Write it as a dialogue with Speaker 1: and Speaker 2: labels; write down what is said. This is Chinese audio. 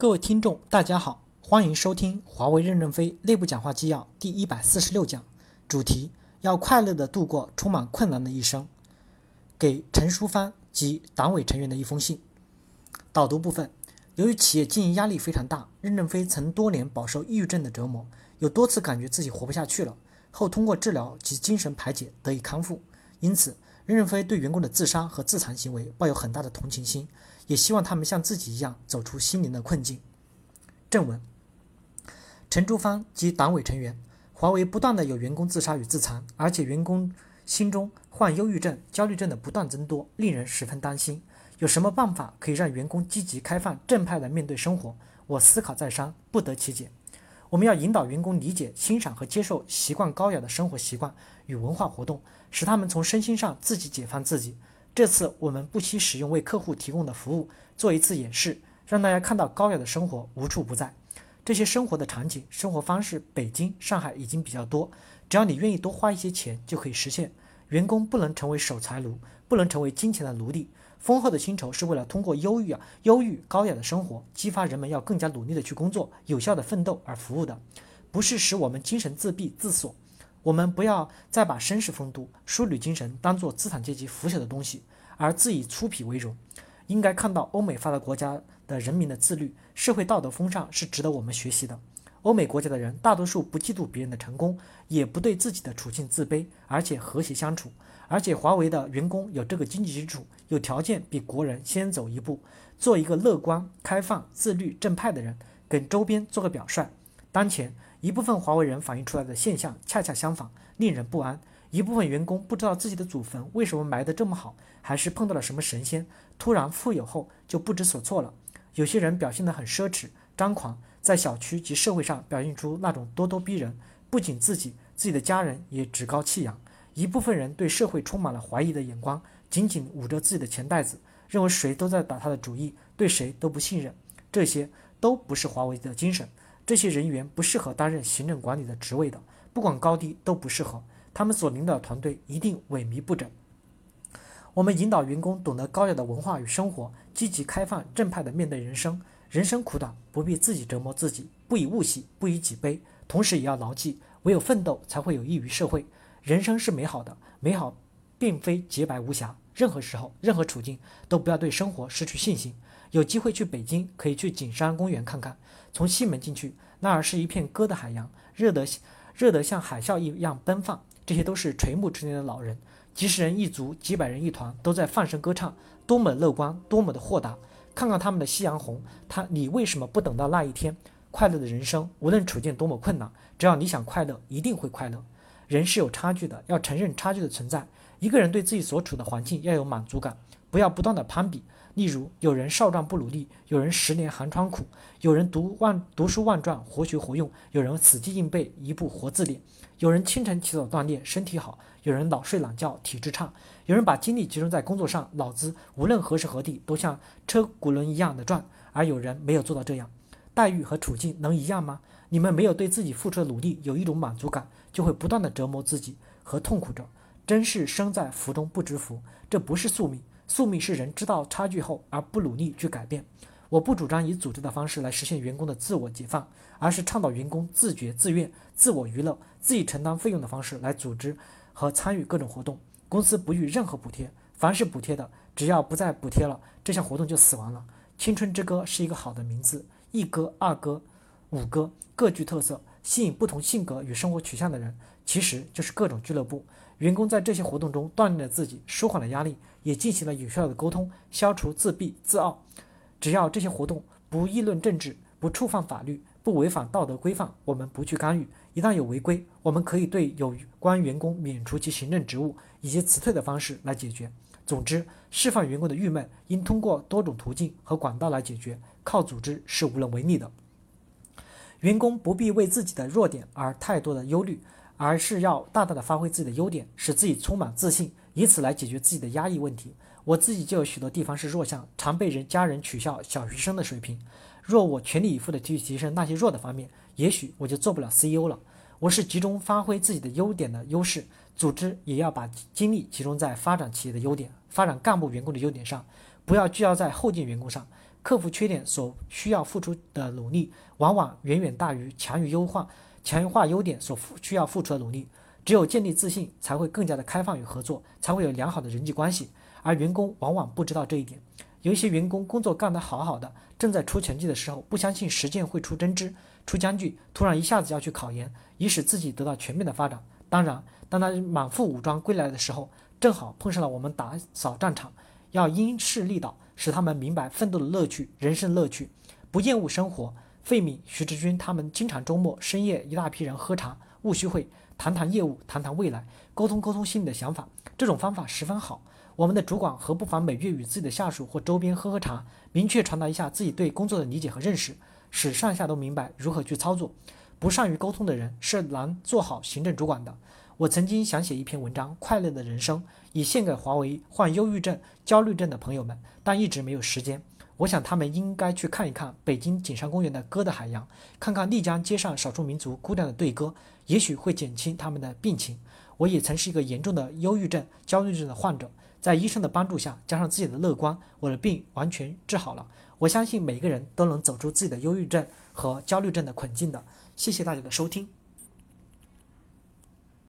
Speaker 1: 各位听众，大家好，欢迎收听华为任正非内部讲话纪要第一百四十六讲，主题要快乐地度过充满困难的一生。给陈淑芳及党委成员的一封信。导读部分：由于企业经营压力非常大，任正非曾多年饱受抑郁症的折磨，有多次感觉自己活不下去了，后通过治疗及精神排解得以康复。因此，任正非对员工的自杀和自残行为抱有很大的同情心。也希望他们像自己一样走出心灵的困境。正文：陈竹芳及党委成员，华为不断的有员工自杀与自残，而且员工心中患忧郁症、焦虑症的不断增多，令人十分担心。有什么办法可以让员工积极、开放、正派的面对生活？我思考再三，不得其解。我们要引导员工理解、欣赏和接受习惯高雅的生活习惯与文化活动，使他们从身心上自己解放自己。这次我们不惜使用为客户提供的服务做一次演示，让大家看到高雅的生活无处不在。这些生活的场景、生活方式，北京、上海已经比较多。只要你愿意多花一些钱，就可以实现。员工不能成为守财奴，不能成为金钱的奴隶。丰厚的薪酬是为了通过忧郁啊、忧郁高雅的生活，激发人们要更加努力的去工作、有效的奋斗而服务的，不是使我们精神自闭自锁。我们不要再把绅士风度、淑女精神当做资产阶级腐朽的东西，而自以粗鄙为荣。应该看到欧美发达国家的人民的自律、社会道德风尚是值得我们学习的。欧美国家的人大多数不嫉妒别人的成功，也不对自己的处境自卑，而且和谐相处。而且华为的员工有这个经济基础，有条件比国人先走一步，做一个乐观、开放、自律、正派的人，给周边做个表率。当前。一部分华为人反映出来的现象恰恰相反，令人不安。一部分员工不知道自己的祖坟为什么埋得这么好，还是碰到了什么神仙，突然富有后就不知所措了。有些人表现得很奢侈、张狂，在小区及社会上表现出那种咄咄逼人，不仅自己，自己的家人也趾高气扬。一部分人对社会充满了怀疑的眼光，紧紧捂着自己的钱袋子，认为谁都在打他的主意，对谁都不信任。这些都不是华为的精神。这些人员不适合担任行政管理的职位的，不管高低都不适合。他们所领导的团队一定萎靡不振。我们引导员工懂得高雅的文化与生活，积极开放、正派地面对人生。人生苦短，不必自己折磨自己，不以物喜，不以己悲。同时也要牢记，唯有奋斗才会有益于社会。人生是美好的，美好并非洁白无瑕。任何时候、任何处境，都不要对生活失去信心。有机会去北京，可以去景山公园看看。从西门进去，那儿是一片歌的海洋，热得热得像海啸一样奔放。这些都是垂暮之年的老人，几十人一族，几百人一团，都在放声歌唱，多么乐观，多么的豁达。看看他们的夕阳红，他你为什么不等到那一天？快乐的人生，无论处境多么困难，只要你想快乐，一定会快乐。人是有差距的，要承认差距的存在。一个人对自己所处的环境要有满足感，不要不断的攀比。例如，有人少壮不努力，有人十年寒窗苦，有人读万读书万卷，活学活用，有人死记硬背，一步活字典，有人清晨起早锻炼，身体好，有人老睡懒觉，体质差，有人把精力集中在工作上，脑子无论何时何地都像车轱辘一样的转，而有人没有做到这样，待遇和处境能一样吗？你们没有对自己付出的努力有一种满足感，就会不断的折磨自己和痛苦着，真是生在福中不知福，这不是宿命。宿命是人知道差距后而不努力去改变。我不主张以组织的方式来实现员工的自我解放，而是倡导员工自觉自愿、自我娱乐、自己承担费用的方式来组织和参与各种活动。公司不予任何补贴，凡是补贴的，只要不再补贴了，这项活动就死亡了。青春之歌是一个好的名字，一歌、二歌、五歌各具特色，吸引不同性格与生活取向的人，其实就是各种俱乐部。员工在这些活动中锻炼了自己，舒缓了压力。也进行了有效的沟通，消除自闭自傲。只要这些活动不议论政治，不触犯法律，不违反道德规范，我们不去干预。一旦有违规，我们可以对有关员工免除其行政职务以及辞退的方式来解决。总之，释放员工的郁闷应通过多种途径和管道来解决，靠组织是无能为力的。员工不必为自己的弱点而太多的忧虑，而是要大大的发挥自己的优点，使自己充满自信。以此来解决自己的压抑问题。我自己就有许多地方是弱项，常被人家人取笑小学生的水平。若我全力以赴的去提升那些弱的方面，也许我就做不了 CEO 了。我是集中发挥自己的优点的优势，组织也要把精力集中在发展企业的优点、发展干部员工的优点上，不要聚焦在后进员工上。克服缺点所需要付出的努力，往往远远大于强于优化、强化优点所付需要付出的努力。只有建立自信，才会更加的开放与合作，才会有良好的人际关系。而员工往往不知道这一点。有一些员工工作干得好好的，正在出成绩的时候，不相信实践会出真知、出僵局，突然一下子要去考研，以使自己得到全面的发展。当然，当他满腹武装归来的时候，正好碰上了我们打扫战场，要因势利导，使他们明白奋斗的乐趣、人生乐趣，不厌恶生活。费敏、徐志军他们经常周末深夜一大批人喝茶、务虚会，谈谈业务，谈谈未来，沟通沟通心里的想法。这种方法十分好。我们的主管何不妨每月与自己的下属或周边喝喝茶，明确传达一下自己对工作的理解和认识，使上下都明白如何去操作。不善于沟通的人是难做好行政主管的。我曾经想写一篇文章《快乐的人生》，以献给华为患忧郁症、焦虑症的朋友们，但一直没有时间。我想他们应该去看一看北京景山公园的歌的海洋，看看丽江街上少数民族姑娘的对歌，也许会减轻他们的病情。我也曾是一个严重的忧郁症、焦虑症的患者。在医生的帮助下，加上自己的乐观，我的病完全治好了。我相信每个人都能走出自己的忧郁症和焦虑症的困境的。谢谢大家的收听。